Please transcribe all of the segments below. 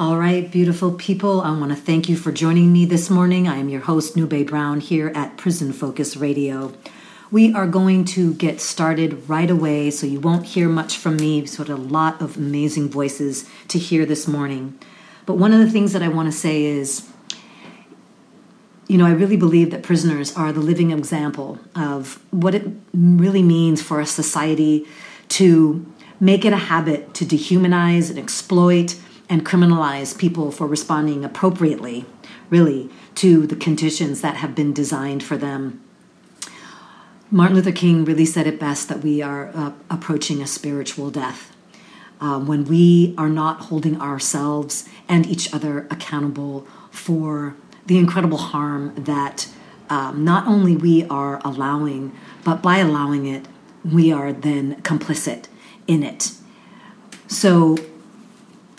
All right, beautiful people, I want to thank you for joining me this morning. I am your host, Nube Brown, here at Prison Focus Radio. We are going to get started right away, so you won't hear much from me. Of a lot of amazing voices to hear this morning. But one of the things that I want to say is, you know, I really believe that prisoners are the living example of what it really means for a society to make it a habit to dehumanize and exploit and criminalize people for responding appropriately, really, to the conditions that have been designed for them. Martin Luther King really said it best that we are uh, approaching a spiritual death. Um, when we are not holding ourselves and each other accountable for the incredible harm that um, not only we are allowing, but by allowing it, we are then complicit in it. So,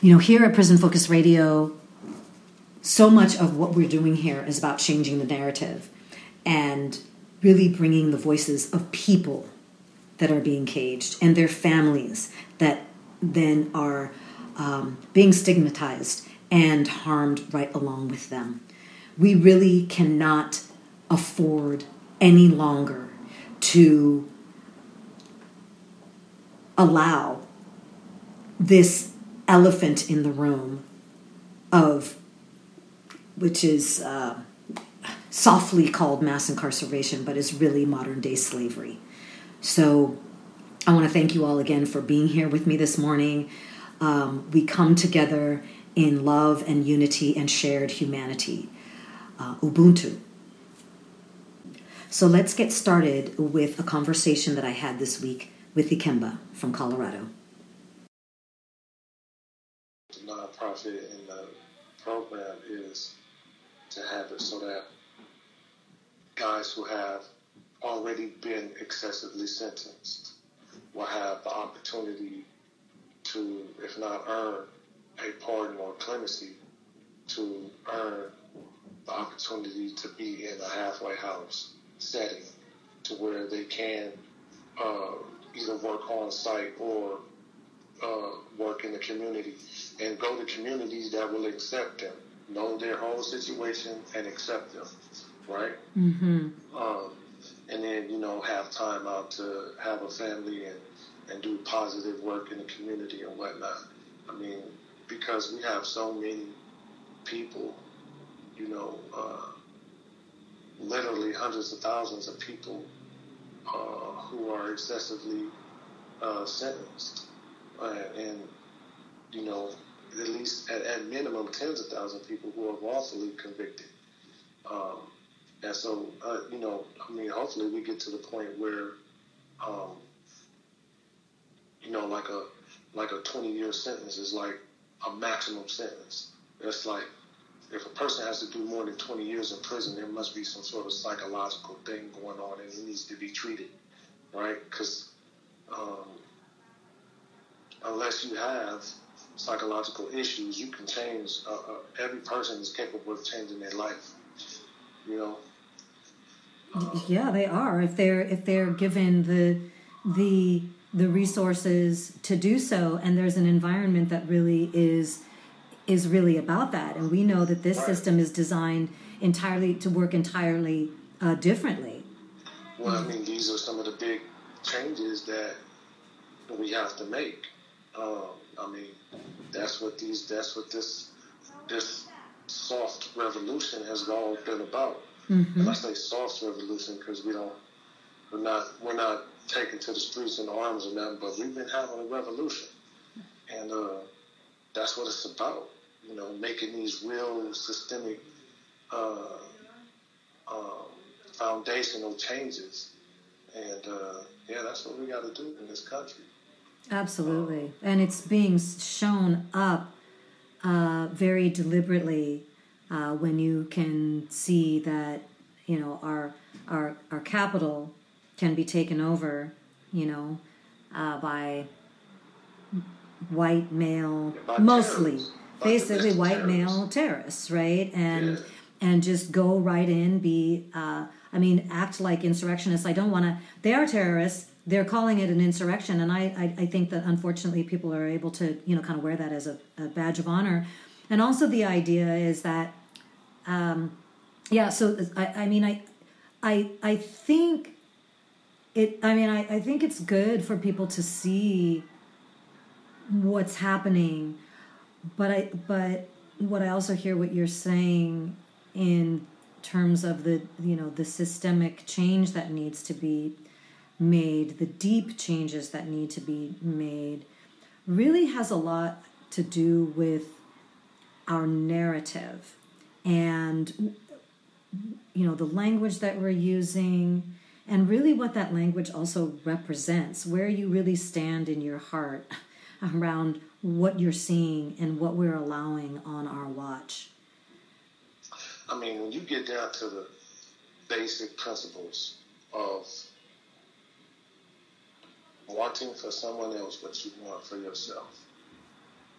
you know, here at Prison Focus Radio, so much of what we're doing here is about changing the narrative and really bringing the voices of people that are being caged and their families that then are um, being stigmatized and harmed right along with them. We really cannot afford any longer to allow this elephant in the room of which is uh, softly called mass incarceration but is really modern day slavery. So i want to thank you all again for being here with me this morning. Um, we come together in love and unity and shared humanity uh, ubuntu. So let's get started with a conversation that i had this week with ikemba from colorado nonprofit in the program is to have it so that guys who have already been excessively sentenced will have the opportunity to, if not earn a pardon or clemency, to earn the opportunity to be in a halfway house setting to where they can uh, either work on site or uh, work in the community and go to communities that will accept them, know their whole situation and accept them, right? mm-hmm. Um, and then, you know, have time out to have a family and, and do positive work in the community and whatnot. I mean, because we have so many people, you know, uh, literally hundreds of thousands of people uh, who are excessively uh, sentenced. Uh, and, you know, at least at, at minimum tens of thousands of people who are wrongfully convicted. Um, and so, uh, you know, I mean, hopefully we get to the point where, um, you know, like a like a 20 year sentence is like a maximum sentence. It's like if a person has to do more than 20 years in prison, there must be some sort of psychological thing going on and it needs to be treated, right? Because um, unless you have psychological issues, you can change. Uh, uh, every person is capable of changing their life. You know. Um, yeah they are if they're if they're given the the the resources to do so and there's an environment that really is is really about that and we know that this Right. system is designed entirely to work entirely uh, differently Well, I mean, these are some of the big changes that we have to make. Um, I mean, that's what these, that's what this, this soft revolution has all been about. And I say soft revolution because we don't, we're not, we're not taken to the streets in arms or nothing, but we've been having a revolution, and uh, that's what it's about. You know, making these real systemic. Uh, um, foundational changes. And uh, yeah, that's what we got to do in this country. Absolutely. And it's being shown up uh, very deliberately uh, when you can see that, you know, our, our, our capital can be taken over, you know, uh, by white male, By mostly, terrorists. Basically white terrorists. male terrorists, right? And Yeah. and just go right in, be, uh, I mean, act like insurrectionists. I don't want to. They are terrorists. They're calling it an insurrection, and I, I, I think that unfortunately people are able to, you know, kind of wear that as a, a badge of honor. And also the idea is that, um, yeah. So I, I mean, I, I, I think it. I mean, I, I think it's good for people to see what's happening but i but what i also hear what you're saying in terms of the you know the systemic change that needs to be made the deep changes that need to be made really has a lot to do with our narrative and you know the language that we're using and really what that language also represents where you really stand in your heart around what you're seeing and what we're allowing on our watch. I mean, when you get down to the basic principles of wanting for someone else what you want for yourself,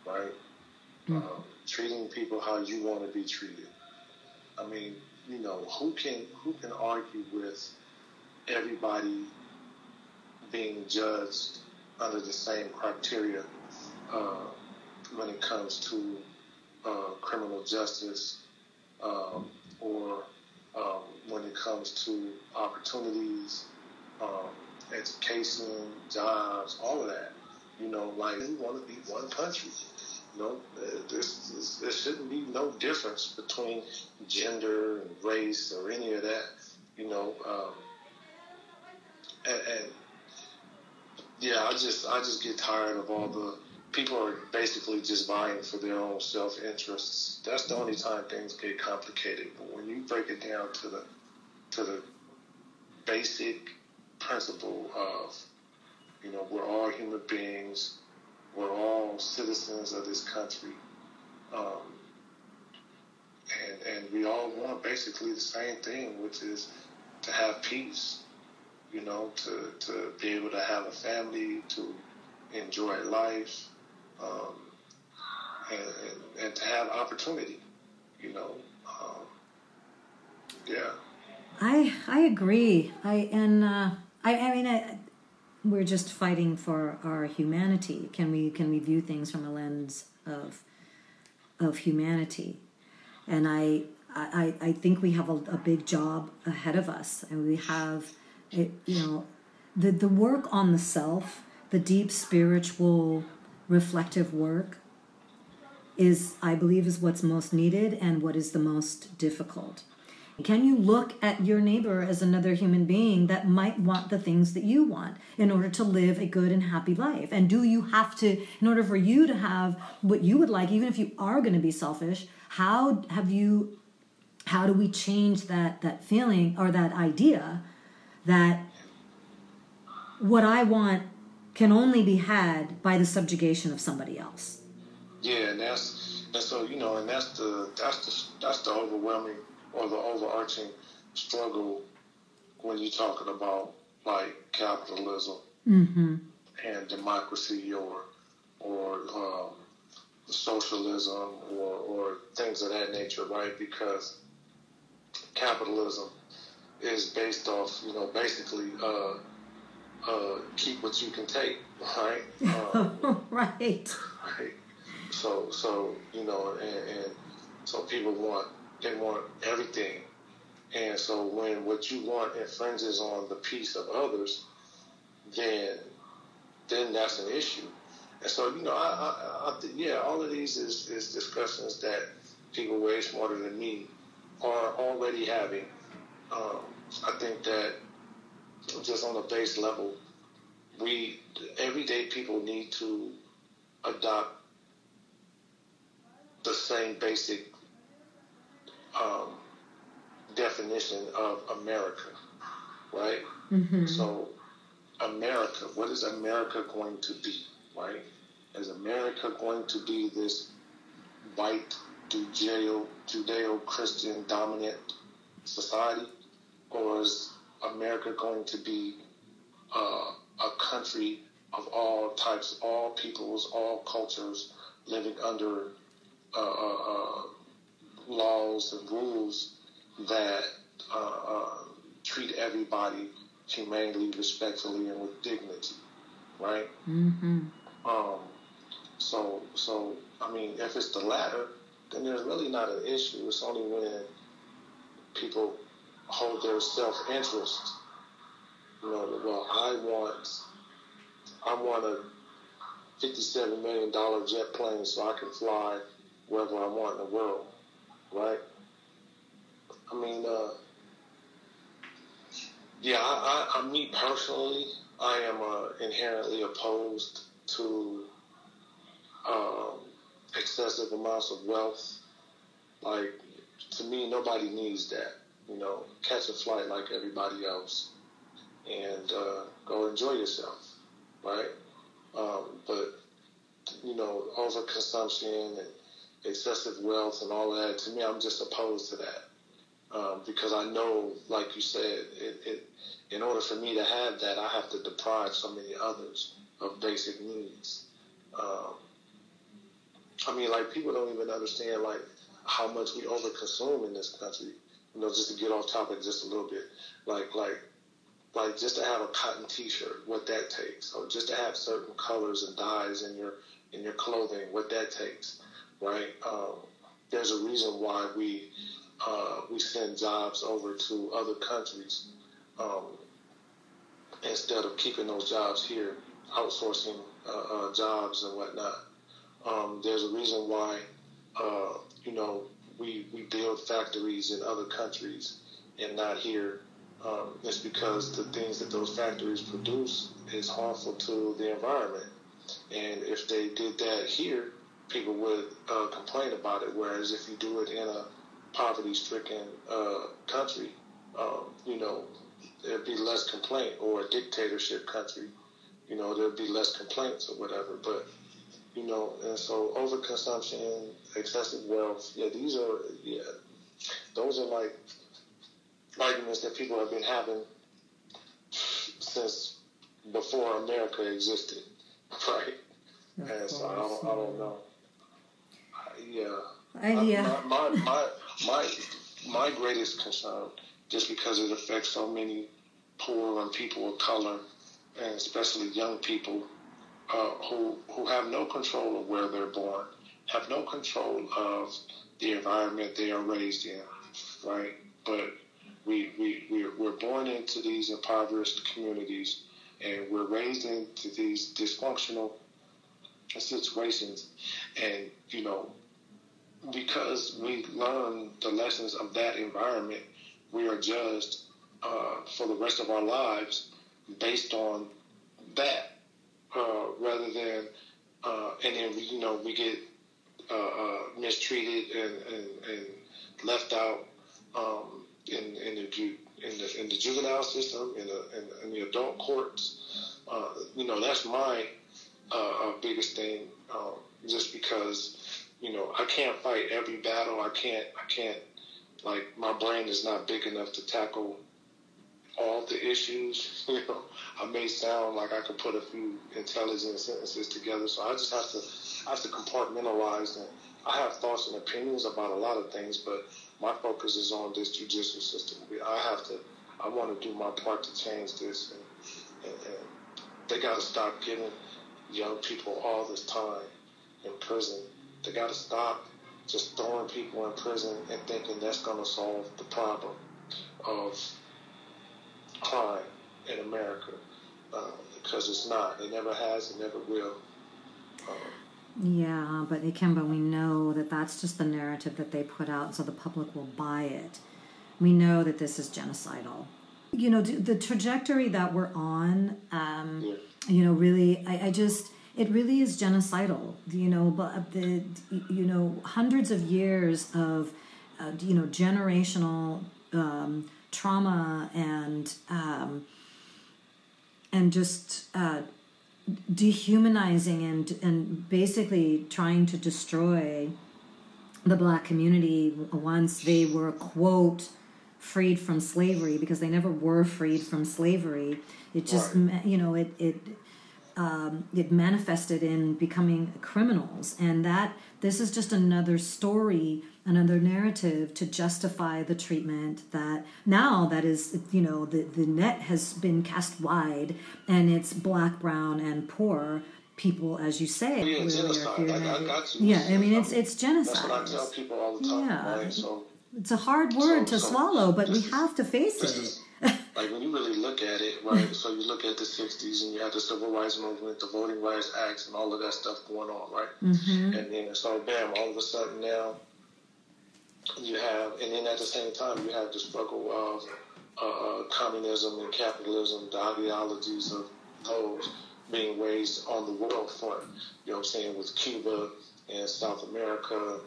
right? Um, treating people how you want to be treated. I mean, you know, who can who can argue with everybody being judged under the same criteria uh, when it comes to uh, criminal justice um, or um, when it comes to opportunities, um, education, jobs, all of that. You know, like we want to be one country. You know, there's, there shouldn't be no difference between gender and race or any of that. You know, um, and, and yeah, I just I just get tired of all the people are basically just vying for their own self interests. That's the only time things get complicated. But when you break it down to the to the basic principle of, you know, we're all human beings, we're all citizens of this country, um, and and we all want basically the same thing, which is to have peace. You know, to to be able to have a family, to enjoy life, um, and, and, and, to have opportunity, you know. Um, yeah. I I agree. I and uh, I I mean I, we're just fighting for our humanity. Can we can we view things from a lens of of humanity? And I I, I think we have a, a big job ahead of us, and we have it, you know the the work on the self, the deep spiritual reflective work is, I believe, is what's most needed and what is the most difficult. Can you look at your neighbor as another human being that might want the things that you want in order to live a good and happy life? And do you have to, in order for you to have what you would like, even if you are going to be selfish, how have you, how do we change that, that feeling or that idea that what I want can only be had by the subjugation of somebody else. Yeah, and that's and so you know, and that's the that's the that's the overwhelming or the overarching struggle when you're talking about like capitalism mm-hmm. and democracy or or um, socialism or, or things of that nature, right? Because capitalism is based off, you know, basically uh, uh, keep what you can take, right? Um, right. Right. So, so you know, and, and so people want they want everything, and so when what you want infringes on the peace of others, then then that's an issue. And so, you know, I, I, I yeah, all of these is, is discussions that people way smarter than me are already having. Um, I think that just on a base level, we everyday people need to adopt the same basic um, definition of America, right? Mm-hmm. So, America, what is America going to be, right? Is America going to be this white Judeo Judeo Christian dominant society, or is America going to be uh, a country of all types, all peoples, all cultures living under uh, uh, uh laws and rules that uh, uh, treat everybody humanely, respectfully, and with dignity, right? Mm-hmm. Um, so, so I mean, if it's the latter, then there's really not an issue. It's only when people hold their self-interest. You know, well, I want, I want a fifty-seven million dollar jet plane so I can fly wherever I want in the world, right? I mean, uh, yeah, I, I, I, me personally, I am uh, inherently opposed to um, excessive amounts of wealth. Like, to me, nobody needs that you know, catch a flight like everybody else and uh, go enjoy yourself, right? Um, but, you know, overconsumption and excessive wealth and all that, to me, I'm just opposed to that. Um, because I know, like you said, it, it, in order for me to have that, I have to deprive so many others of basic needs. Um, I mean, like people don't even understand like how much we overconsume in this country you know, just to get off topic just a little bit, like like like just to have a cotton T-shirt, what that takes, or just to have certain colors and dyes in your in your clothing, what that takes, right? Um, there's a reason why we uh, we send jobs over to other countries um, instead of keeping those jobs here, outsourcing uh, uh, jobs and whatnot. Um, there's a reason why uh, you know we we build factories in other countries and not here. Um, it's because the things that those factories produce is harmful to the environment. And if they did that here, people would uh, complain about it. Whereas if you do it in a poverty-stricken uh, country, um, you know, there'd be less complaint, or a dictatorship country, you know, there'd be less complaints or whatever. But you know, and so overconsumption, excessive wealth, yeah, these are yeah, those are like arguments that people have been having since before America existed, right? Of and so I don't, I don't know. I, yeah. I, yeah. My, my, my, my, my greatest concern, just because it affects so many poor and people of color, and especially young people uh, who, who have no control of where they're born, have no control of the environment they are raised in, right? But we, we, we're, we're born into these impoverished communities and we're raised into these dysfunctional situations. And, you know, because we learn the lessons of that environment, we are judged uh, for the rest of our lives based on that, uh, rather than, uh, and then we, you know, we get uh, uh, mistreated and, and, and left out um, in, in the in the in the juvenile system, in the in, the adult courts. Uh, you know, that's my biggest thing. Um, just because, you know, I can't fight every battle. I can't. I can't. Like my brain is not big enough to tackle all the issues. You know, I may sound like I could put a few intelligent sentences together, so I just have to I have to compartmentalize and I have thoughts and opinions about a lot of things, but my focus is on this judicial system. I have to, I want to do my part to change this, and, and, and they got to stop giving young people all this time in prison. They got to stop just throwing people in prison and thinking that's going to solve the problem of crime in America, uh, because it's not. It never has. It never will. Yeah, but Ikemba, we know that that's just the narrative that they put out, so the public will buy it. We know that this is genocidal. You know, the trajectory that we're on, um, yeah. you know, really, I, I just, it really is genocidal. You know, but the, you know, hundreds of years of, uh, you know, generational um, trauma and um, and just uh, dehumanizing and and basically trying to destroy the black community once they were quote freed from slavery because they never were freed from slavery it just Right. you know it it um, it manifested in becoming criminals and that this is just another story another narrative to justify the treatment that now that is you know the, the net has been cast wide and it's black brown and poor people as you say Yeah, really are genocide. I- I got you. yeah i mean it's it's That's genocide what I tell people all the time, Yeah. right? So it's a hard word So- to so swallow but we is- have to face it is like when you really look at it, right? so you look at the '60s and you have the Civil Rights Movement, the Voting Rights Acts, and all of that stuff going on, right? Mm-hmm. And then so bam, all of a sudden now you have, and then at the same time you have the struggle of uh, uh, communism and capitalism, the ideologies of those being raised on the world front. You know what I'm saying with Cuba and South America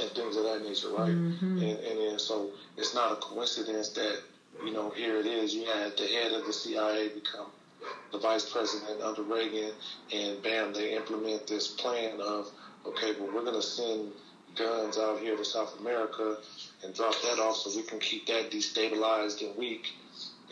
and things of that nature, right? And, and then so it's not a coincidence that you know here it is. You had the head of the CIA become the vice president under Reagan, and bam, they implement this plan of okay, well we're going to send guns out here to South America and drop that off so we can keep that destabilized and weak.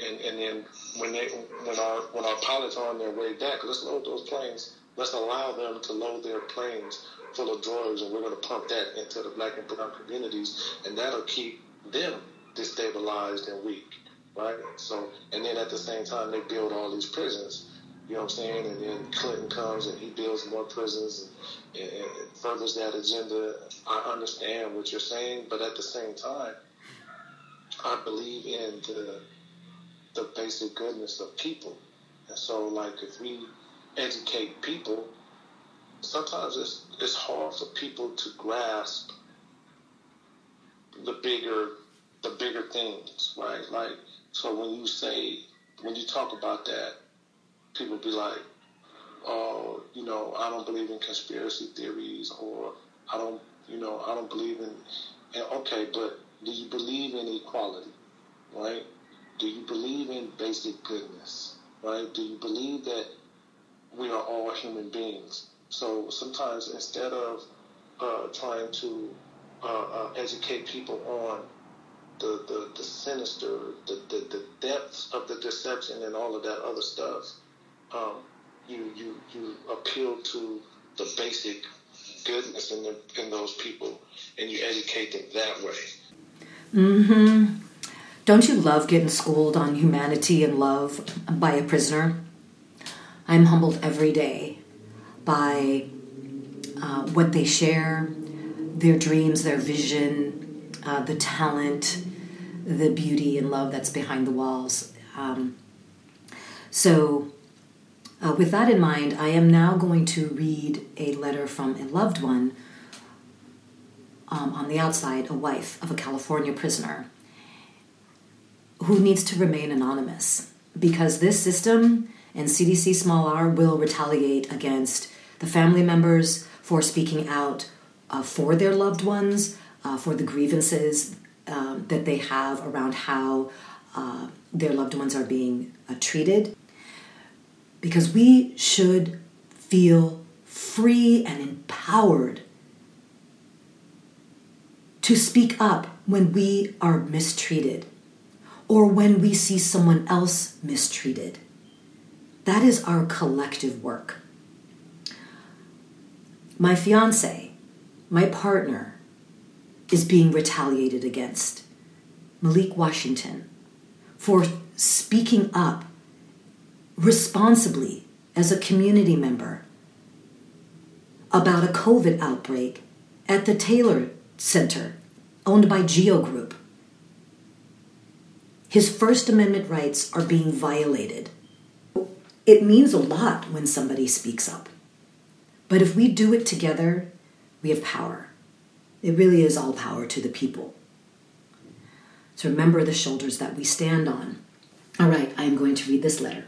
And and then when they when our when our pilots are on their way back, let's load those planes. Let's allow them to load their planes full of drugs, and we're going to pump that into the black and brown communities, and that'll keep them destabilized and weak. right? So, and then at the same time, they build all these prisons. You know what I'm saying? And then Clinton comes and he builds more prisons and, and, and furthers that agenda. I understand what you're saying, but at the same time, I believe in the the basic goodness of people. And so, like, if we educate people, sometimes it's it's hard for people to grasp the bigger the bigger things, right? Like, so when you say when you talk about that, people be like, "Oh, you know, I don't believe in conspiracy theories," or "I don't, you know, I don't believe in." And okay, but do you believe in equality, right? Do you believe in basic goodness, right? Do you believe that we are all human beings? So sometimes instead of uh, trying to uh, uh, educate people on the, the, the sinister, the, the, the depths of the deception and all of that other stuff, um, you, you, you appeal to the basic goodness in, the, in those people and you educate them that way. Mm-hmm. Don't you love getting schooled on humanity and love by a prisoner? I'm humbled every day by uh, what they share, their dreams, their vision, uh, the talent, the beauty and love that's behind the walls. Um, so, uh, with that in mind, I am now going to read a letter from a loved one um, on the outside, a wife of a California prisoner who needs to remain anonymous because this system and CDC small r will retaliate against the family members for speaking out uh, for their loved ones, uh, for the grievances um, that they have around how uh, their loved ones are being uh, treated. Because we should feel free and empowered to speak up when we are mistreated or when we see someone else mistreated. That is our collective work. My fiance, my partner, is being retaliated against. Malik Washington, for speaking up responsibly as a community member about a COVID outbreak at the Taylor Center, owned by Geo Group. His First Amendment rights are being violated. It means a lot when somebody speaks up. But if we do it together, we have power. It really is all power to the people. So remember the shoulders that we stand on. All right, I am going to read this letter.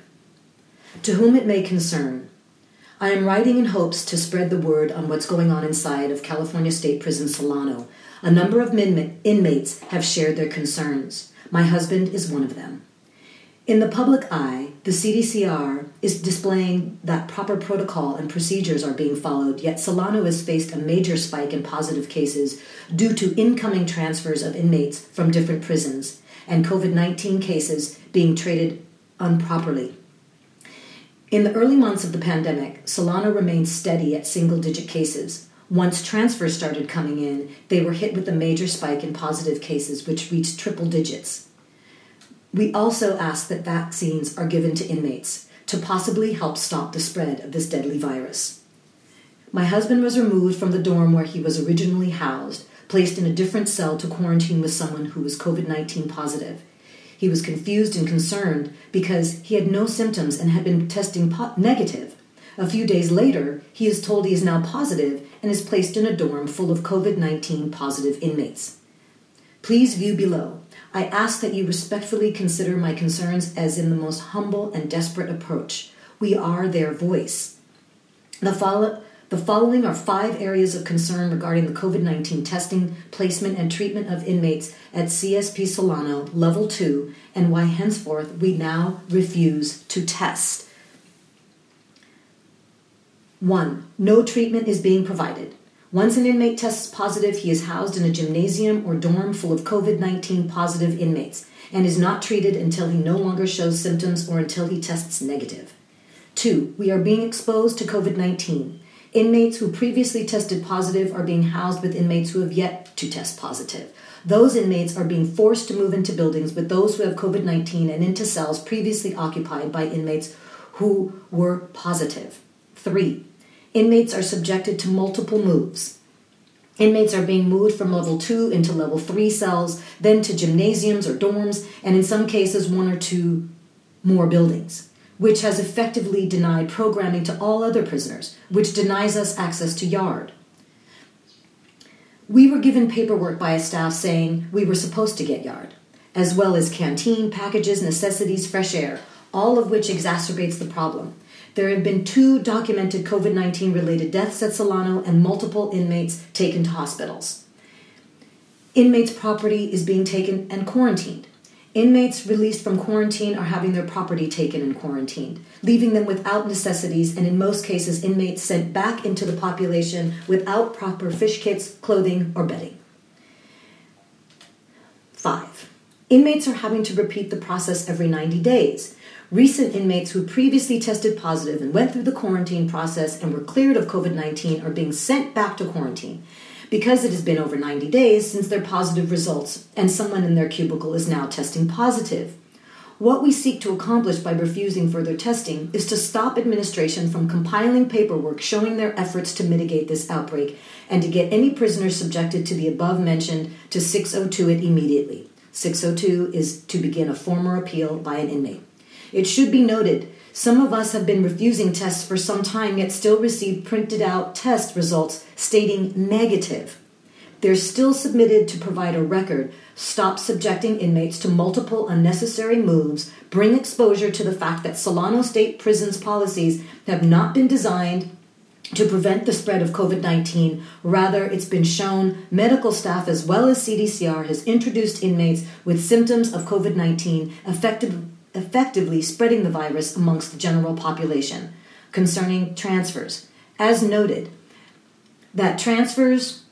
To whom it may concern, I am writing in hopes to spread the word on what's going on inside of California State Prison Solano. A number of min- inmates have shared their concerns. My husband is one of them. In the public eye, the CDCR is displaying that proper protocol and procedures are being followed, yet Solano has faced a major spike in positive cases due to incoming transfers of inmates from different prisons and COVID 19 cases being treated improperly. In the early months of the pandemic, Solano remained steady at single digit cases. Once transfers started coming in, they were hit with a major spike in positive cases, which reached triple digits. We also ask that vaccines are given to inmates to possibly help stop the spread of this deadly virus. My husband was removed from the dorm where he was originally housed, placed in a different cell to quarantine with someone who was COVID 19 positive. He was confused and concerned because he had no symptoms and had been testing po- negative. A few days later, he is told he is now positive and is placed in a dorm full of COVID 19 positive inmates. Please view below. I ask that you respectfully consider my concerns as in the most humble and desperate approach. We are their voice. The follow- the following are five areas of concern regarding the COVID 19 testing, placement, and treatment of inmates at CSP Solano Level 2 and why henceforth we now refuse to test. 1. No treatment is being provided. Once an inmate tests positive, he is housed in a gymnasium or dorm full of COVID 19 positive inmates and is not treated until he no longer shows symptoms or until he tests negative. 2. We are being exposed to COVID 19. Inmates who previously tested positive are being housed with inmates who have yet to test positive. those inmates are being forced to move into buildings with those who have COVID 19 and into cells previously occupied by inmates who were positive. Three, inmates are subjected to multiple moves. Inmates are being moved from level two into level three cells, then to gymnasiums or dorms, and in some cases, one or two more buildings, which has effectively denied programming to all other prisoners, which denies us access to yard. We were given paperwork by a staff saying we were supposed to get yard, as well as canteen, packages, necessities, fresh air, all of which exacerbates the problem. There have been two documented COVID 19 related deaths at Solano and multiple inmates taken to hospitals. Inmates' property is being taken and quarantined. Inmates released from quarantine are having their property taken and quarantined, leaving them without necessities, and in most cases, inmates sent back into the population without proper fish kits, clothing, or bedding. Five, inmates are having to repeat the process every 90 days. Recent inmates who previously tested positive and went through the quarantine process and were cleared of COVID 19 are being sent back to quarantine because it has been over 90 days since their positive results and someone in their cubicle is now testing positive. What we seek to accomplish by refusing further testing is to stop administration from compiling paperwork showing their efforts to mitigate this outbreak and to get any prisoners subjected to the above mentioned to 602 it immediately. 602 is to begin a formal appeal by an inmate. It should be noted some of us have been refusing tests for some time, yet still receive printed out test results stating negative. They're still submitted to provide a record, stop subjecting inmates to multiple unnecessary moves, bring exposure to the fact that Solano State Prison's policies have not been designed to prevent the spread of COVID 19. Rather, it's been shown medical staff as well as CDCR has introduced inmates with symptoms of COVID 19 effective effectively spreading the virus amongst the general population. Concerning transfers, as noted, that transfers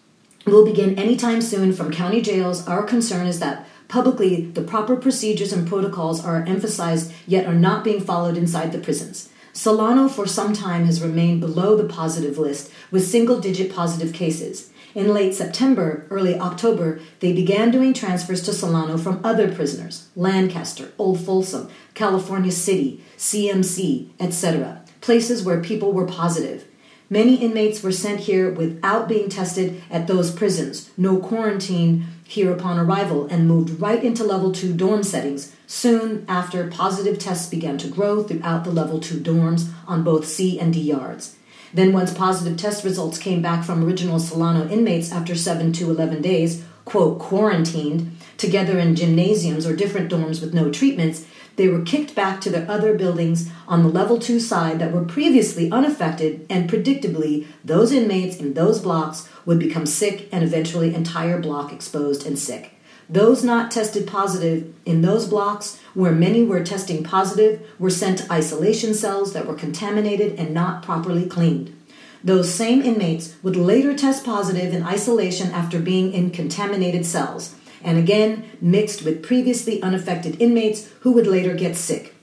will begin anytime soon from county jails. Our concern is that publicly the proper procedures and protocols are emphasized yet are not being followed inside the prisons. Solano for some time has remained below the positive list with single digit positive cases. In late September, early October, they began doing transfers to Solano from other prisoners Lancaster, Old Folsom, California City, CMC, etc., places where people were positive. Many inmates were sent here without being tested at those prisons, no quarantine here upon arrival, and moved right into level 2 dorm settings soon after positive tests began to grow throughout the level 2 dorms on both C and D yards. Then, once positive test results came back from original Solano inmates after 7 to 11 days, quote, quarantined, together in gymnasiums or different dorms with no treatments, they were kicked back to their other buildings on the level 2 side that were previously unaffected, and predictably, those inmates in those blocks would become sick and eventually entire block exposed and sick. Those not tested positive in those blocks, where many were testing positive, were sent to isolation cells that were contaminated and not properly cleaned. Those same inmates would later test positive in isolation after being in contaminated cells, and again mixed with previously unaffected inmates who would later get sick.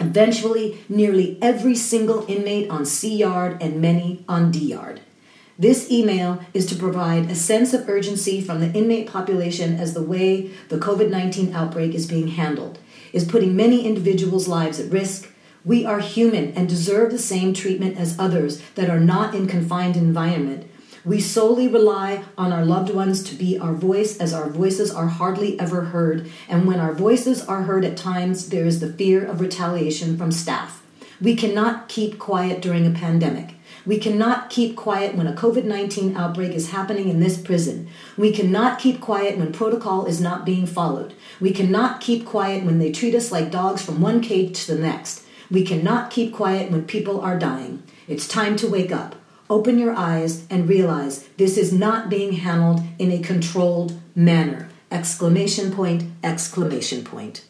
Eventually, nearly every single inmate on C yard and many on D yard. This email is to provide a sense of urgency from the inmate population as the way the COVID 19 outbreak is being handled is putting many individuals' lives at risk. We are human and deserve the same treatment as others that are not in confined environment. We solely rely on our loved ones to be our voice as our voices are hardly ever heard, and when our voices are heard at times, there is the fear of retaliation from staff. We cannot keep quiet during a pandemic. We cannot keep quiet when a COVID 19 outbreak is happening in this prison. We cannot keep quiet when protocol is not being followed. We cannot keep quiet when they treat us like dogs from one cage to the next. We cannot keep quiet when people are dying. It's time to wake up. Open your eyes and realize this is not being handled in a controlled manner. Exclamation point, exclamation point.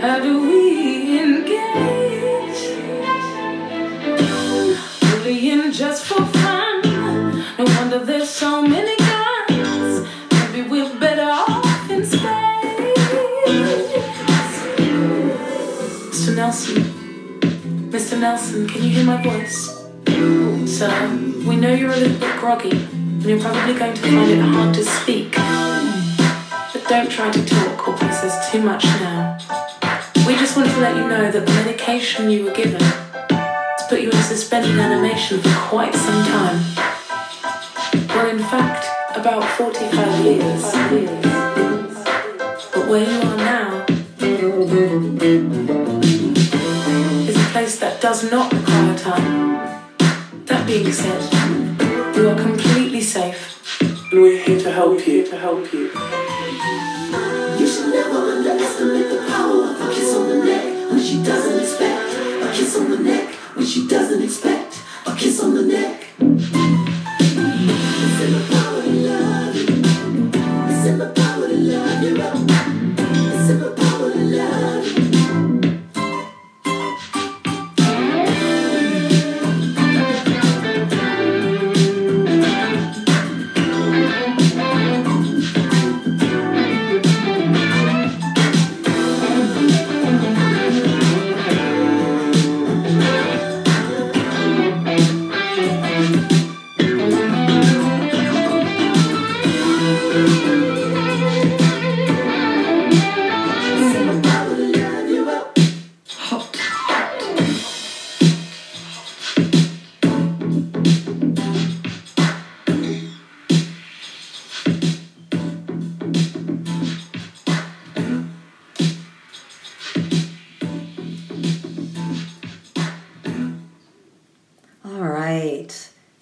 How do we engage? Just for fun. No wonder there's so many. Maybe we're better off in space. Mr. Nelson, Mr. Nelson, can you hear my voice? Sir, we know you're a little bit groggy, and you're probably going to find it hard to speak. But don't try to talk or process too much now. Just wanted to let you know that the medication you were given has put you in suspended animation for quite some time. Well, in fact, about 45 years. But where you are now is a place that does not require time. That being said, you are completely safe, and we're here to help you. To help. You on the neck when she doesn't expect. A kiss on the neck.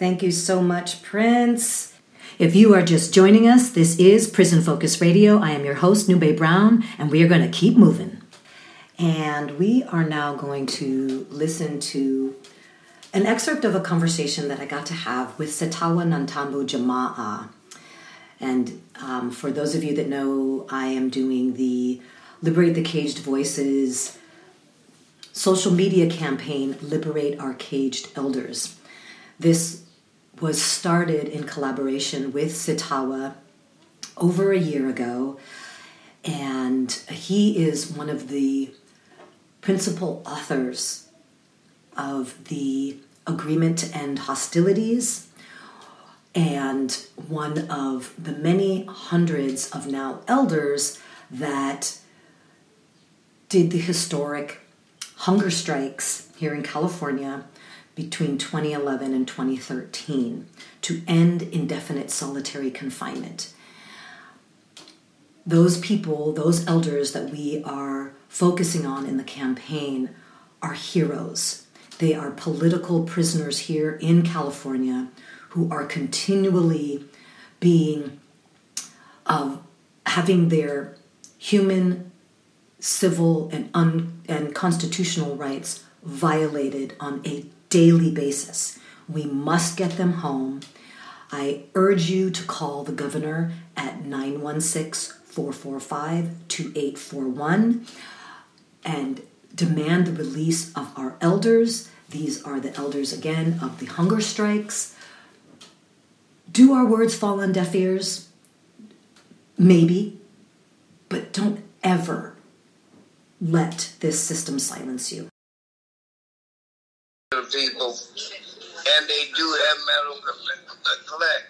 Thank you so much, Prince. If you are just joining us, this is Prison Focus Radio. I am your host, Nube Brown, and we are going to keep moving. And we are now going to listen to an excerpt of a conversation that I got to have with Sitawa Nantambu Jama'a. And um, for those of you that know, I am doing the Liberate the Caged Voices social media campaign, Liberate Our Caged Elders. This was started in collaboration with Sitawa over a year ago, and he is one of the principal authors of the Agreement to End Hostilities and one of the many hundreds of now elders that did the historic hunger strikes here in California between 2011 and 2013 to end indefinite solitary confinement. Those people, those elders that we are focusing on in the campaign are heroes. They are political prisoners here in California who are continually being of having their human, civil, and un, and constitutional rights violated on a daily basis. We must get them home. I urge you to call the governor at 916 445 2841 and demand the release of our elders. These are the elders again of the hunger strikes. Do our words fall on deaf ears? Maybe, but don't ever let this system silence you. To people, and they do have medical neglect.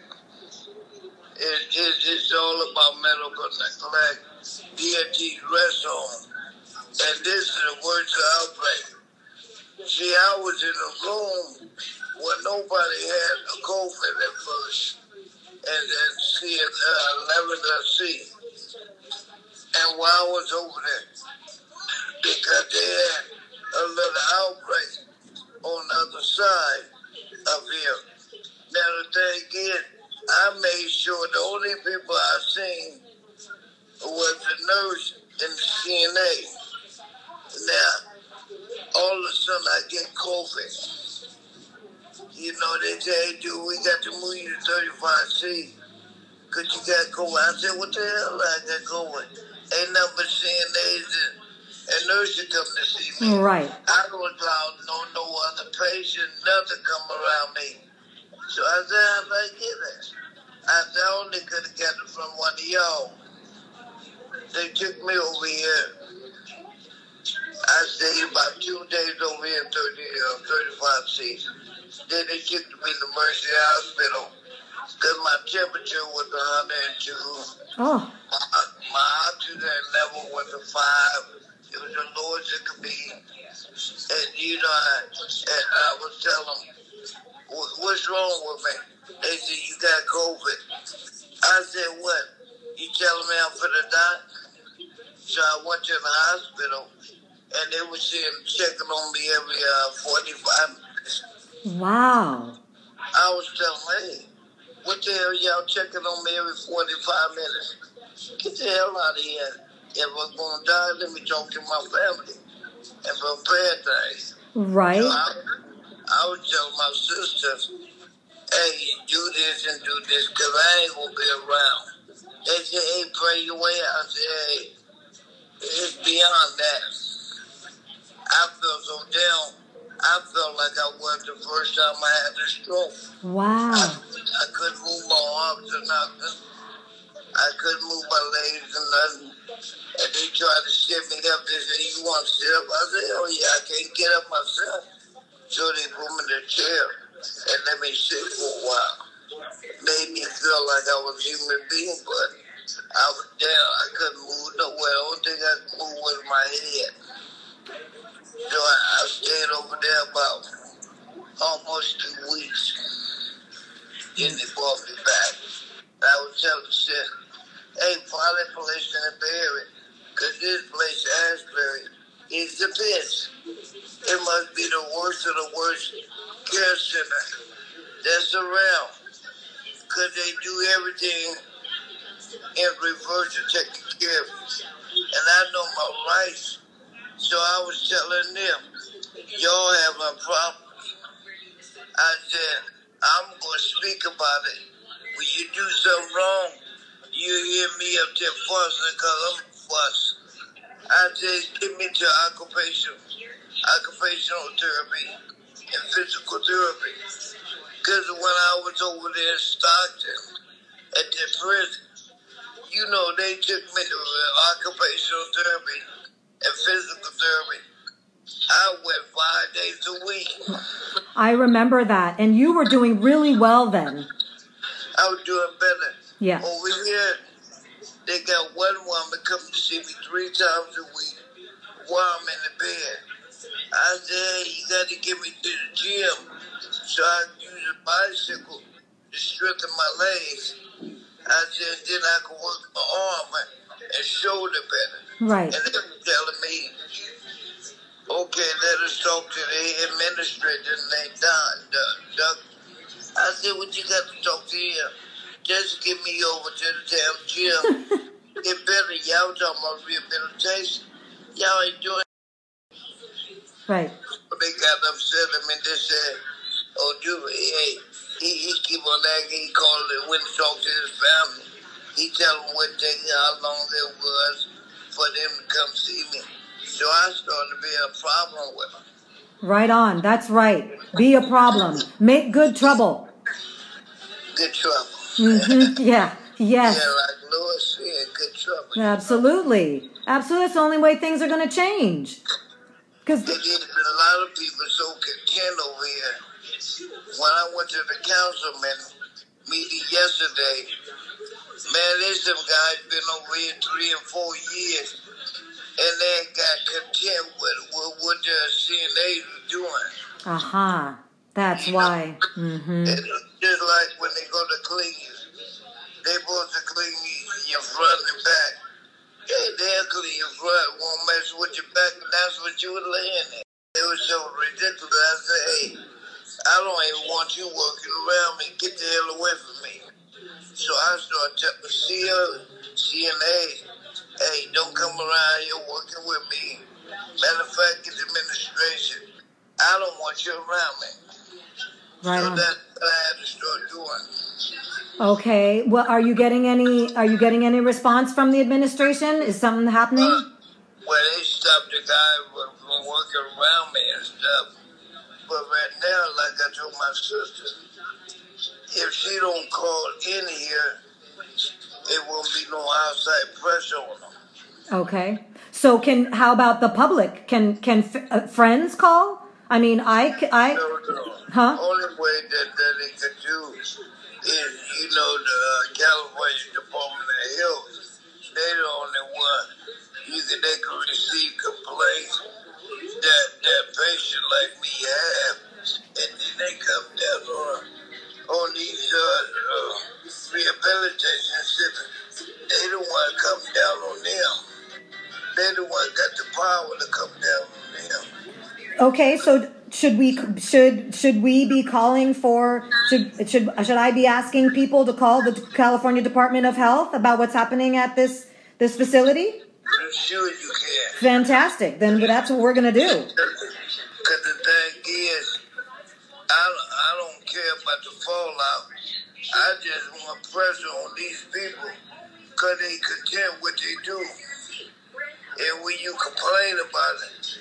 It, it, it's all about medical neglect. DNT rest home. And this is the worst outbreak. See, I was in a room where nobody had a COVID at first. And then see uh, 11 C. And while I was over there, because they had a little outbreak on the other side of him. Now the thing is, I made sure the only people I seen was the nurse and the CNA. Now, all of a sudden I get COVID. You know, they say, hey, dude, we got to move you to 35C because you got COVID. I said, what the hell I got COVID? Ain't nothing but CNAs and, and come to see me. Right. I don't allow no no other patient, nothing come around me. So I said, how did I get it? I said, I only could have got it from one of y'all. They took me over here. I stayed about two days over here in 30, uh, 35C. Then they took me to Mercy Hospital because my temperature was 102. Oh, My, my oxygen level was a five. It was the lowest it could be. And you know, I, and I was telling them, what's wrong with me? They said, you got COVID. I said, what? You telling me I'm finna die? So I went to the hospital, and they were seeing, checking on me every uh, 45 minutes. wow. I was telling them, hey, what the hell y'all checking on me every 45 minutes? Get the hell out of here. If I'm going to die, let me talk to my family and prepare things. Right. So I, I was telling my sisters, hey, do this and do this because I ain't going to be around. They said, hey, pray your way out. I said, hey, it's beyond that. I feel so down. I felt like I was the first time I had a stroke. Wow. I couldn't move my arms or nothing. I couldn't move my legs or nothing. And they tried to sit me up. They said, you want to sit up? I said, oh yeah, I can't get up myself. So they put me in the chair and let me sit for a while. Made me feel like I was a human being, but I was down. I couldn't move nowhere. The only thing I could move was my head. So I, I stayed over there about almost two weeks. Then they brought me back. I was telling shit, hey, a place in the Berry, because this place, Asbury, is the piss. It must be the worst of the worst care center that's around. Because they do everything in reverse to take care of. And I know my rights. So I was telling them, y'all have a problem. I said, I'm going to speak about it. When you do something wrong, you hear me up there fussing because I'm fuss. I just give me to occupational, occupational therapy and physical therapy. Because when I was over there in Stockton at the prison, you know, they took me to occupational therapy and physical therapy. I went five days a week. I remember that. And you were doing really well then. I was doing better. Yeah. Over here, they got one woman come to see me three times a week while I'm in the bed. I said, hey, you got to get me to the gym so I can use a bicycle to strengthen my legs. I said, then I can work my arm and shoulder better. Right. And they were telling me, okay, let us talk to the administrator named Don, Doug. Doug. I said, what you got to talk to him? Just get me over to the damn gym. Get better. Y'all talking about rehabilitation. Y'all ain't doing Right. They got upset at me. They said, oh, dude, hey, He, he keep on acting. He called it when he talked to his family. He tell them what day, how long it was for them to come see me. So I started to be a problem with him. Right on. That's right. Be a problem. Make good trouble. Good trouble. Hmm Yeah. Yes. Yeah, like Lewis said, good trouble. Absolutely. Absolutely. That's the only way things are going to change. Because There has been a lot of people so content over here. When I went to the councilman meeting yesterday, man, there's some guys been over here three and four years, and they got content with, with what the CNA was doing. aha, that's why. Mm hmm. It's just like when they go to clean you, they supposed to clean you your front and back. Hey, they'll clean your front, won't mess with your back, and that's what you were laying in. It was so ridiculous. I said, hey, I don't even want you working around me. Get the hell away from me. So I started telling the CEO, CNA, hey, don't come around here working with me. Matter of fact, the administration. I don't want you around me. Right so on. That's what I had to start doing. Okay. Well, are you getting any? Are you getting any response from the administration? Is something happening? Well, they stopped the guy from from working around me and stuff. But right now, like I told my sister, if she don't call in here, it won't be no outside pressure on them. Okay. So can how about the public? Can can f- uh, friends call? I mean, I, No, no. Huh? Only way that, that they could do is, you know, the uh, California Department of Health. They the only one. You can, they can receive complaints that that patient like me have, and then they come down on on these uh, uh, rehabilitation centers. They the one come down on them. They the one got the power to come down on them. Okay, so should we should should we be calling for should should should I be asking people to call the California Department of Health about what's happening at this this facility? I'm sure you can. Fantastic. Then that's what we're gonna do. Because the thing is, I, I don't care about the fallout. I just want pressure on these people because they content what they do. And when you complain about it,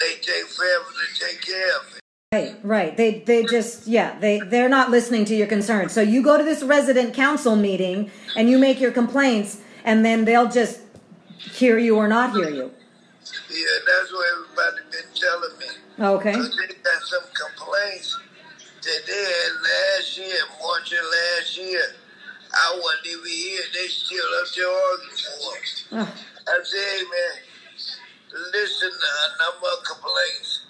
they take forever to take care of it. Right, right. They they just yeah, they they're not listening to your concerns. So you go to this resident council meeting and you make your complaints and then they'll just hear you or not hear you. Yeah, that's what everybody been telling me. Okay. 'Cause they got some complaints that they had last year, March of last year. I wasn't even here. They still up there arguing for. Ugh. Ah. I said, hey, man, listen to a number of complaints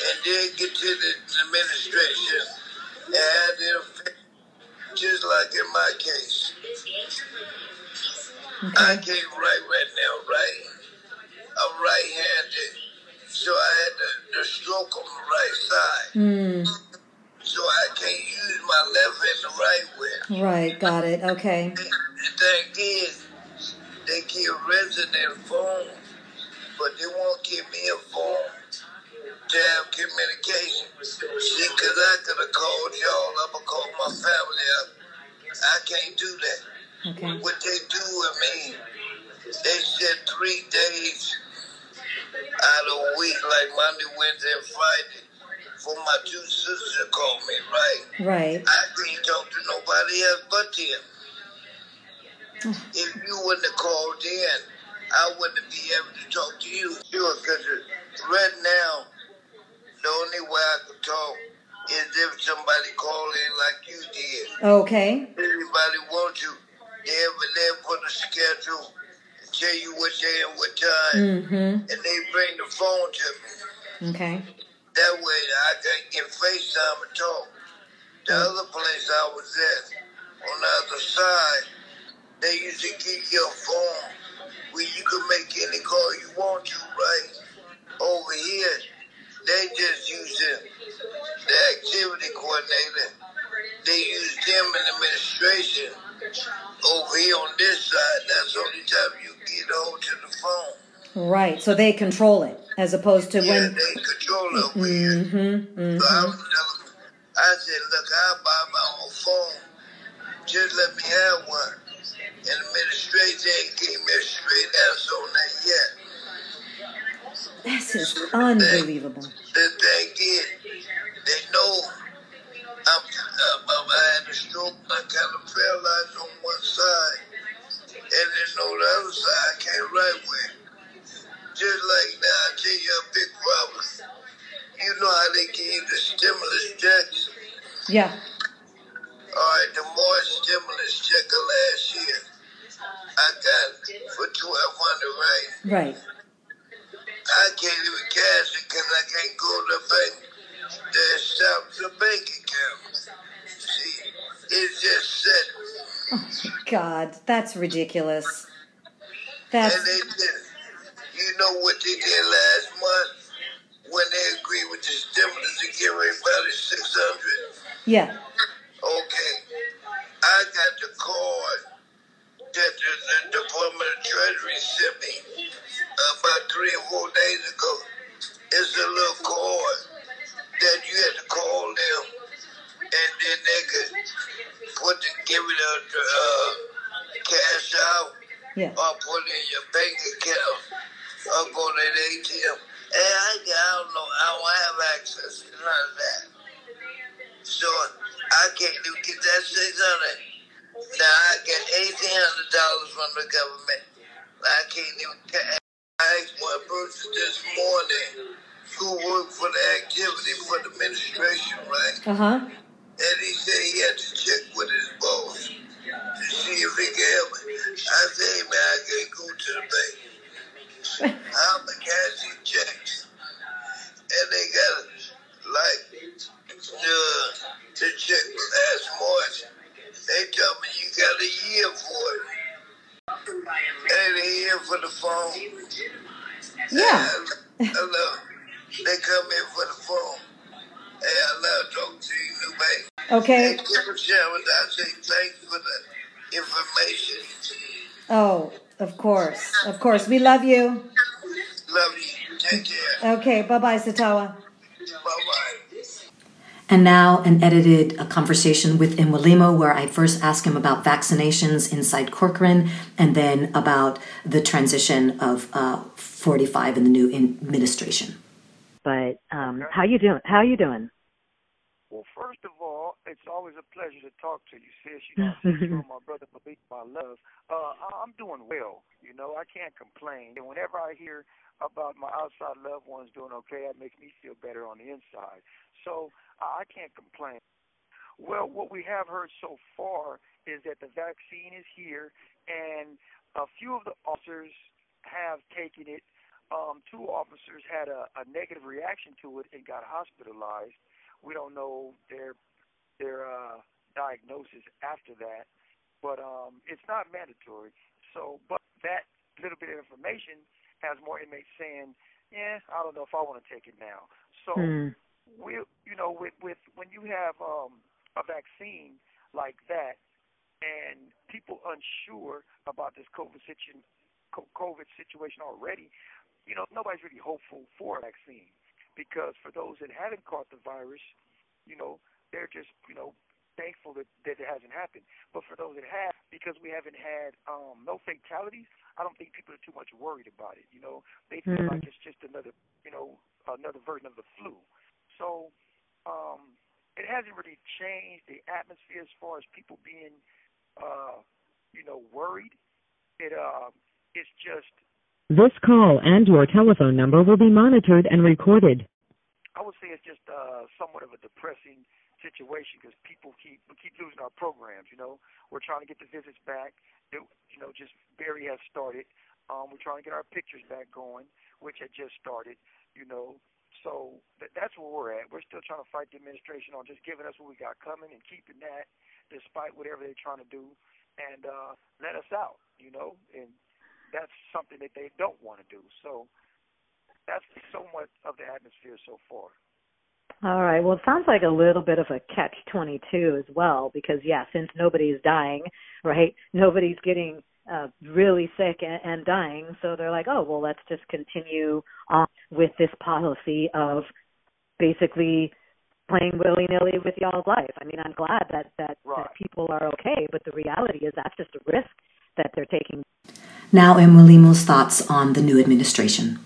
and then get to the administration and have fix- just like in my case. I can't write right now, right? I'm right-handed, so I had the, the stroke on the right side. Hmm. So I can't use my left hand the right way. Right, got it. Okay. The thing is, they give resident phone, but they won't give me a phone to have communication. See, because I could have called y'all up or called my family up. I can't do that. Okay. What they do with me, they said three days out of a week, like Monday, Wednesday, and Friday, for my two sisters to call me, right? Right. I can't talk to nobody else but them. if you wouldn't have called in, I wouldn't be able to talk to you. Sure, because right now, the only way I could talk is if somebody called in like you did. Okay. Anybody wants you, they'll, they'll put a schedule and tell you what day and what time, Mm-hmm. and they bring the phone to me. Okay. That way I can get FaceTime and talk. The other place I was at, on the other side, they used to give you a phone where you could make any call you want to, right? Over here, they just using the activity coordinator. They use them in administration. Over here on this side, that's the only time you get hold to the phone. Right. So they control it as opposed to Yeah, when. they control it over here. Mm-hmm. So I Mm-hmm. was telling them, I said, look, I'll buy my own phone. Just let me have one. And the administration ain't gave me straight answer on that yet. This is unbelievable. The thing is, they know I'm, I'm, I'm I had a stroke, I kind of paralyzed on one side. And they know the other side I can't write with. Just like now, I tell you a big problem. You know how they gave the stimulus checks? Yeah. All right, the more stimulus check of last year, I got for twelve hundred, right? Right. I can't even cash it because I can't go to the bank. They stop the bank account. See, it's just set. Oh, God, that's ridiculous. And That's they did. You know what they did last month when they agreed with the stimulus to give everybody six hundred. yeah. Okay, I got the card that the, the Department of Treasury sent me about three or four days ago. It's a little card that you had to call them, and then they could put the, give it a uh, cash out Yeah. or put it in your bank account or go to the ATM. And I, I don't know, I don't have access to none of that. So I can't even get that six hundred. Now I get eighteen hundred dollars from the government. I can't even. ca- I asked one person this morning who worked for the activity for the administration, right? Uh huh. And he said he had to check with his boss to see if he can help me. I said, hey man, I can't go to the bank. I'm a cashing checks. And they got like uh, the check last March. They told me you got a year for it. And a year for the phone. Yeah. Hello. They come in for the phone. Hey, I love talking to you, new baby. Okay. Hey, I say thanks for the information. Oh, of course. Of course. We love you. Love you. Take care. Okay. Bye bye, Sitawa. Bye bye. And now, an edited a conversation with Mwalimu, where I first ask him about vaccinations inside Corcoran and then about the transition of uh, 45 in the new administration. But um, how you doing? How you doing? Well, first of all, it's always a pleasure to talk to you, sis. You know, my brother, my love. Uh, I'm doing well. You know, I can't complain. And whenever I hear about my outside loved ones doing okay, it makes me feel better on the inside. So I can't complain. Well, what we have heard so far is that the vaccine is here, and a few of the officers have taken it. Um, two officers had a, a negative reaction to it and got hospitalized. We don't know their their uh, diagnosis after that, but um, it's not mandatory. So, but that little bit of information has more inmates saying, "Yeah, I don't know if I want to take it now." So Hmm. we you know with with when you have um a vaccine like that and people unsure about this covid situation covid situation already you know nobody's really hopeful for a vaccine because for those that haven't caught the virus you know they're just you know thankful that, that it hasn't happened but for those that have because we haven't had um no fatalities i don't think people are too much worried about it you know they feel Hmm. like it's just another you know another version of the flu so um, it hasn't really changed the atmosphere as far as people being, uh, you know, worried. It uh, it's just This call and your telephone number will be monitored and recorded. I would say it's just uh, somewhat of a depressing situation because people keep we keep losing our programs. You know, we're trying to get the visits back. It, you know, just Barry has started. Um, we're trying to get our pictures back going, which had just started. You know, so th- that's where we're at. We're still trying to fight the administration on just giving us what we got coming and keeping that, despite whatever they're trying to do, and uh, let us out. You know, and that's something that they don't want to do. So that's somewhat of the atmosphere so far. All right. Well, it sounds like a little bit of a catch 22 as well, because, yeah, since nobody's dying, right, nobody's getting uh, really sick and, and dying, so they're like, oh, well, let's just continue on with this policy of basically playing willy nilly with y'all's life. I mean, I'm glad that that, Right. that people are okay, but the reality is that's just a risk that they're taking. Now, Mwalimu's thoughts on the new administration.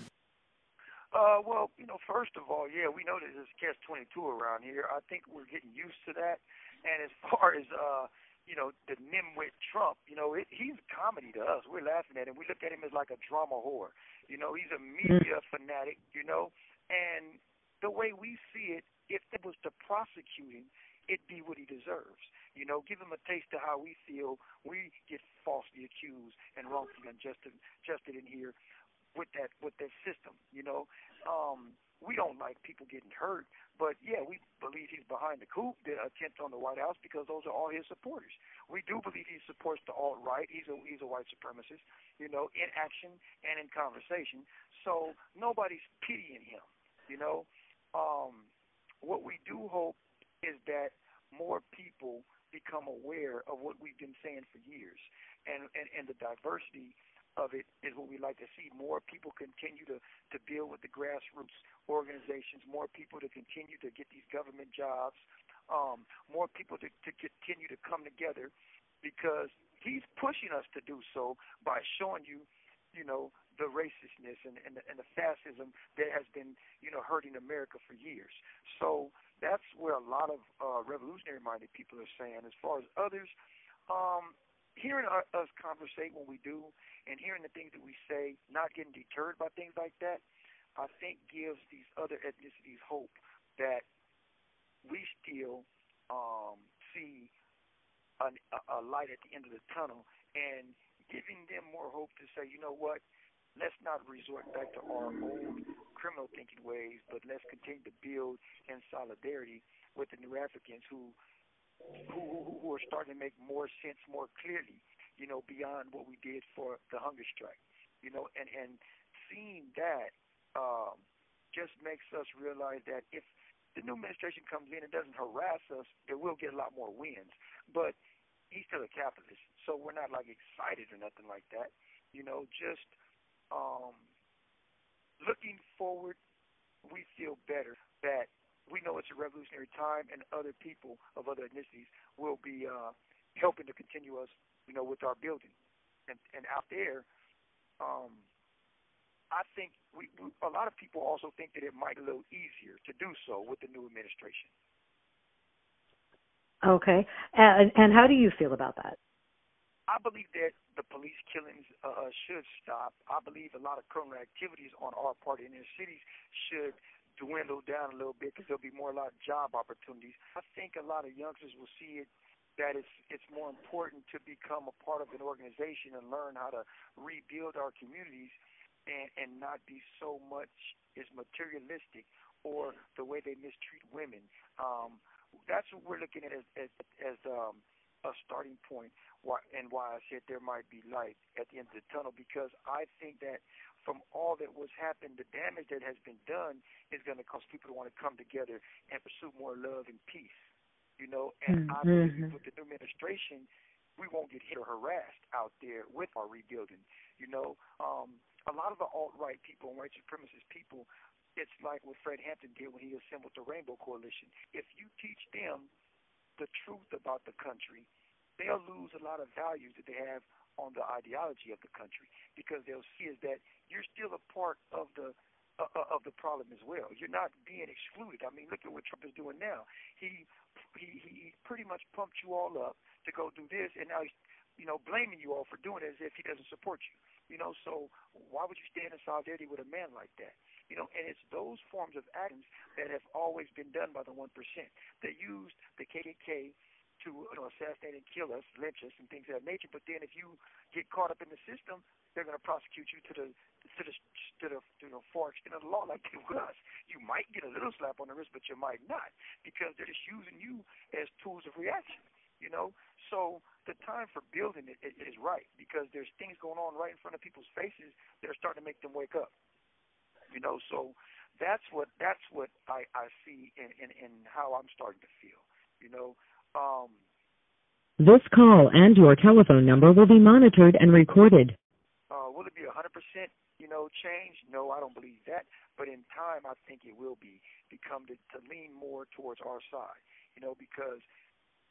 Uh, well, you know, first of all, yeah, we know that there's catch 22 around here. I think we're getting used to that. And as far as, uh, you know, the nimwit Trump, you know, it, he's comedy to us. We're laughing at him. We look at him as like a drama whore. You know, he's a media fanatic, you know, and the way we see it, if it was to prosecute him, it'd be what he deserves. You know, give him a taste of how we feel. We get falsely accused and wrongfully unjusted adjusted in here with that with that system. You know, um, we don't like people getting hurt, but yeah, we believe he's behind the coup, the attempt on the White House, because those are all his supporters. We do believe he supports the alt right. He's a he's a white supremacist. You know, in action and in conversation. So nobody's pitying him. You know, um, what we do hope is that more people become aware of what we've been saying for years, and and, and the diversity of it is what we like to see. More people continue to, to build with the grassroots organizations, more people to continue to get these government jobs, um, more people to, to continue to come together because he's pushing us to do so by showing you, you know, the racistness and, and, the, and the fascism that has been, you know, hurting America for years. So that's where a lot of uh, revolutionary-minded people are saying. As far as others, um, hearing our, us conversate when we do, and hearing the things that we say, not getting deterred by things like that, I think gives these other ethnicities hope that we still um, see a, a light at the end of the tunnel, and giving them more hope to say, you know what, let's not resort back to our old criminal thinking ways, but let's continue to build in solidarity with the New Africans who who, who, who are starting to make more sense more clearly, you know, beyond what we did for the hunger strike, you know, and and seeing that um, just makes us realize that if the new administration comes in and doesn't harass us, it will get a lot more wins. But he's still a capitalist, so we're not like excited or nothing like that. You know, just um, looking forward, we feel better that we know it's a revolutionary time, and other people of other ethnicities will be uh, helping to continue us, you know, with our building. And and out there, um, I think we, we a lot of people also think that it might be a little easier to do so with the new administration. Okay, and and how do you feel about that? I believe that the police killings uh, should stop. I believe a lot of criminal activities on our part in inner cities should dwindle down a little bit because there'll be more a lot of job opportunities. I think a lot of youngsters will see it that it's it's more important to become a part of an organization and learn how to rebuild our communities and and not be so much as materialistic or the way they mistreat women. Um, that's what we're looking at as as, as um, a starting point why, and why I said there might be light at the end of the tunnel because I think that from all that was happened, the damage that has been done is going to cause people to want to come together and pursue more love and peace. You know, and I believe with the new administration, we won't get hit or harassed out there with our rebuilding. You know, um, a lot of the alt-right people and white supremacist people, it's like what Fred Hampton did when he assembled the Rainbow Coalition. If you teach them the truth about the country, they'll lose a lot of values that they have on the ideology of the country because they'll see is that you're still a part of the uh, of the problem as well. You're not being excluded. I mean, look at what Trump is doing now. He he he pretty much pumped you all up to go do this, and now he's you know blaming you all for doing it as if he doesn't support you. You know, so why would you stand in solidarity with a man like that? You know, and it's those forms of actions that have always been done by the one percent. They used the KKK to you know, assassinate and kill us, lynch us, and things of that nature. But then if you get caught up in the system, they're going to prosecute you to the to the to the to the far extent of the law, like they with us. You might get a little slap on the wrist, but you might not, because they're just using you as tools of reaction. You know, so the time for building it, is right because there's things going on right in front of people's faces that are starting to make them wake up. You know, so that's what that's what I I see in in, in how I'm starting to feel. You know, um, This call and your telephone number will be monitored and recorded. uh, will it be 100%, you know, change? No, I don't believe that. But in time, I think it will be become to, to lean more towards our side. You know, because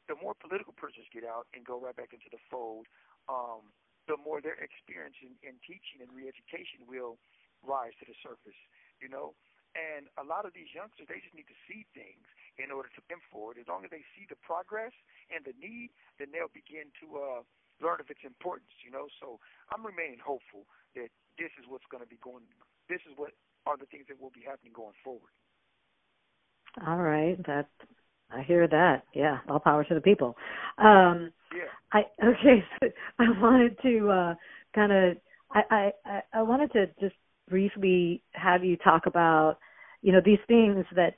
the more political prisoners get out and go right back into the fold, um, the more their experience in, in teaching and re-education will rise to the surface. You know, and a lot of these youngsters, they just need to see things in order to move forward. As long as they see the progress and the need, then they'll begin to uh, learn of its importance. You know, so I'm remaining hopeful that this is what's going to be going. This is what are the things that will be happening going forward. All right, that I hear that. Yeah, all power to the people. Um, yeah. I okay. So I wanted to uh, kind of I, I I wanted to just briefly have you talk about you know these things that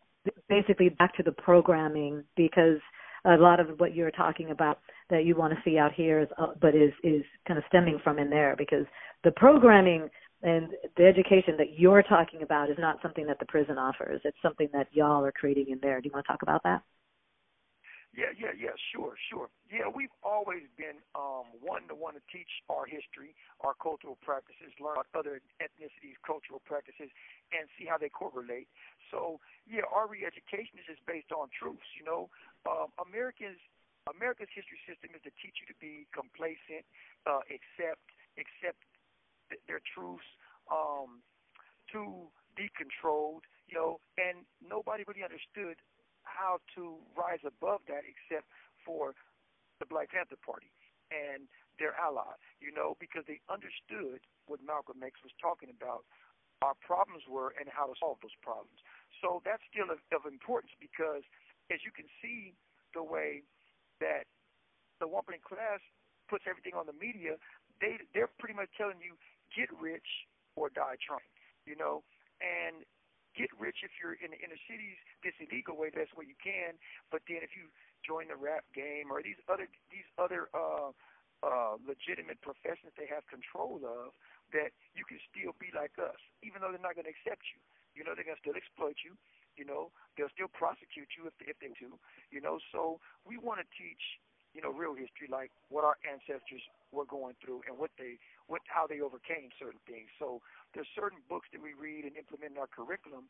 basically back to the programming because a lot of what you're talking about that you want to see out here is uh, but is is kind of stemming from in there because the programming and the education that you're talking about is not something that the prison offers. It's something that y'all are creating in there. Do you want to talk about that Yeah, yeah, yeah, sure, sure. Yeah, we've always been um, one to want to teach our history, our cultural practices, learn about other ethnicities' cultural practices, and see how they correlate. So, yeah, our re-education is just based on truths. You know, um, Americans, America's history system is to teach you to be complacent, uh, accept, accept th- their truths, um, to be controlled. You know, and nobody really understood how to rise above that except for the Black Panther Party and their ally, you know, because they understood what Malcolm X was talking about, our problems were and how to solve those problems. So that's still of, of importance because as you can see the way that the Wampanoag class puts everything on the media, they they're pretty much telling you get rich or die trying, you know, and get rich if you're in the inner cities this illegal way that's where you can. But then if you join the rap game or these other these other uh uh legitimate professions they have control of that you can still be like us even though they're not going to accept you. You know they're going to still exploit you you know. They'll still prosecute you if if they do you know. So we want to teach you know real history like what our ancestors were going through and what they what how they overcame certain things so there's certain books that we read and implement in our curriculum.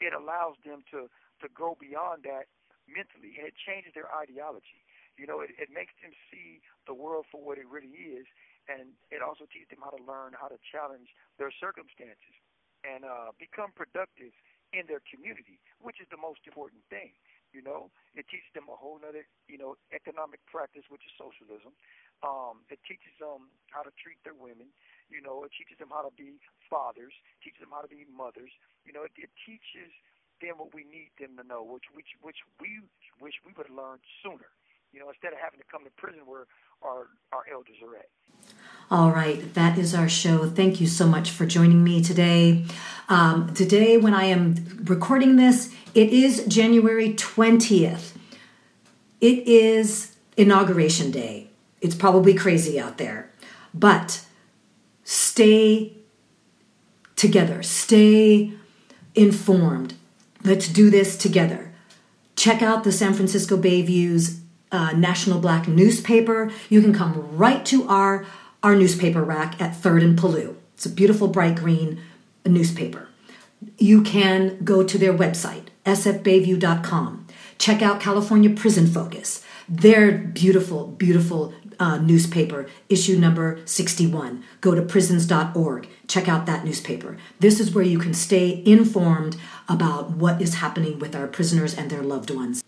It allows them to to go beyond that mentally, and it changes their ideology. You know, it, it makes them see the world for what it really is, and it also teaches them how to learn how to challenge their circumstances and uh, become productive in their community, which is the most important thing. You know, it teaches them a whole other, you know, economic practice, which is socialism. Um, it teaches them how to treat their women. You know, it teaches them how to be fathers, teaches them how to be mothers. You know, it, it teaches them what we need them to know, which which which we wish we would have learned sooner. You know, instead of having to come to prison where our our elders are at. All right, that is our show. Thank you so much for joining me today. Um, today, when I am recording this, it is January 20th. It is Inauguration Day. It's probably crazy out there, but stay together, stay informed. Let's do this together. Check out the San Francisco Bayview's uh, National Black newspaper. You can come right to our our newspaper rack at Third and Palou. It's a beautiful bright green newspaper. You can go to their website, sfbayview.com. Check out California Prison Focus. Their beautiful, beautiful uh, newspaper, issue number 61. Go to prisons.org. Check out that newspaper. This is where you can stay informed about what is happening with our prisoners and their loved ones.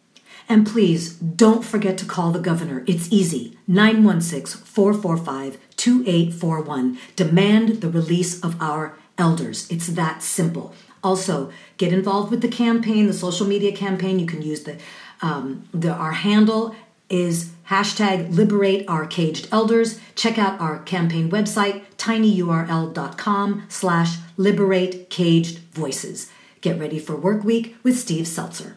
And please don't forget to call the governor. It's easy 916 445 2841. Demand the release of our elders. It's that simple. Also, get involved with the campaign, the social media campaign. You can use the, um, the our handle is hashtag liberate our caged elders. Check out our campaign website, tinyurl.com slash liberate caged voices. Get ready for work week with Steve Zeltzer.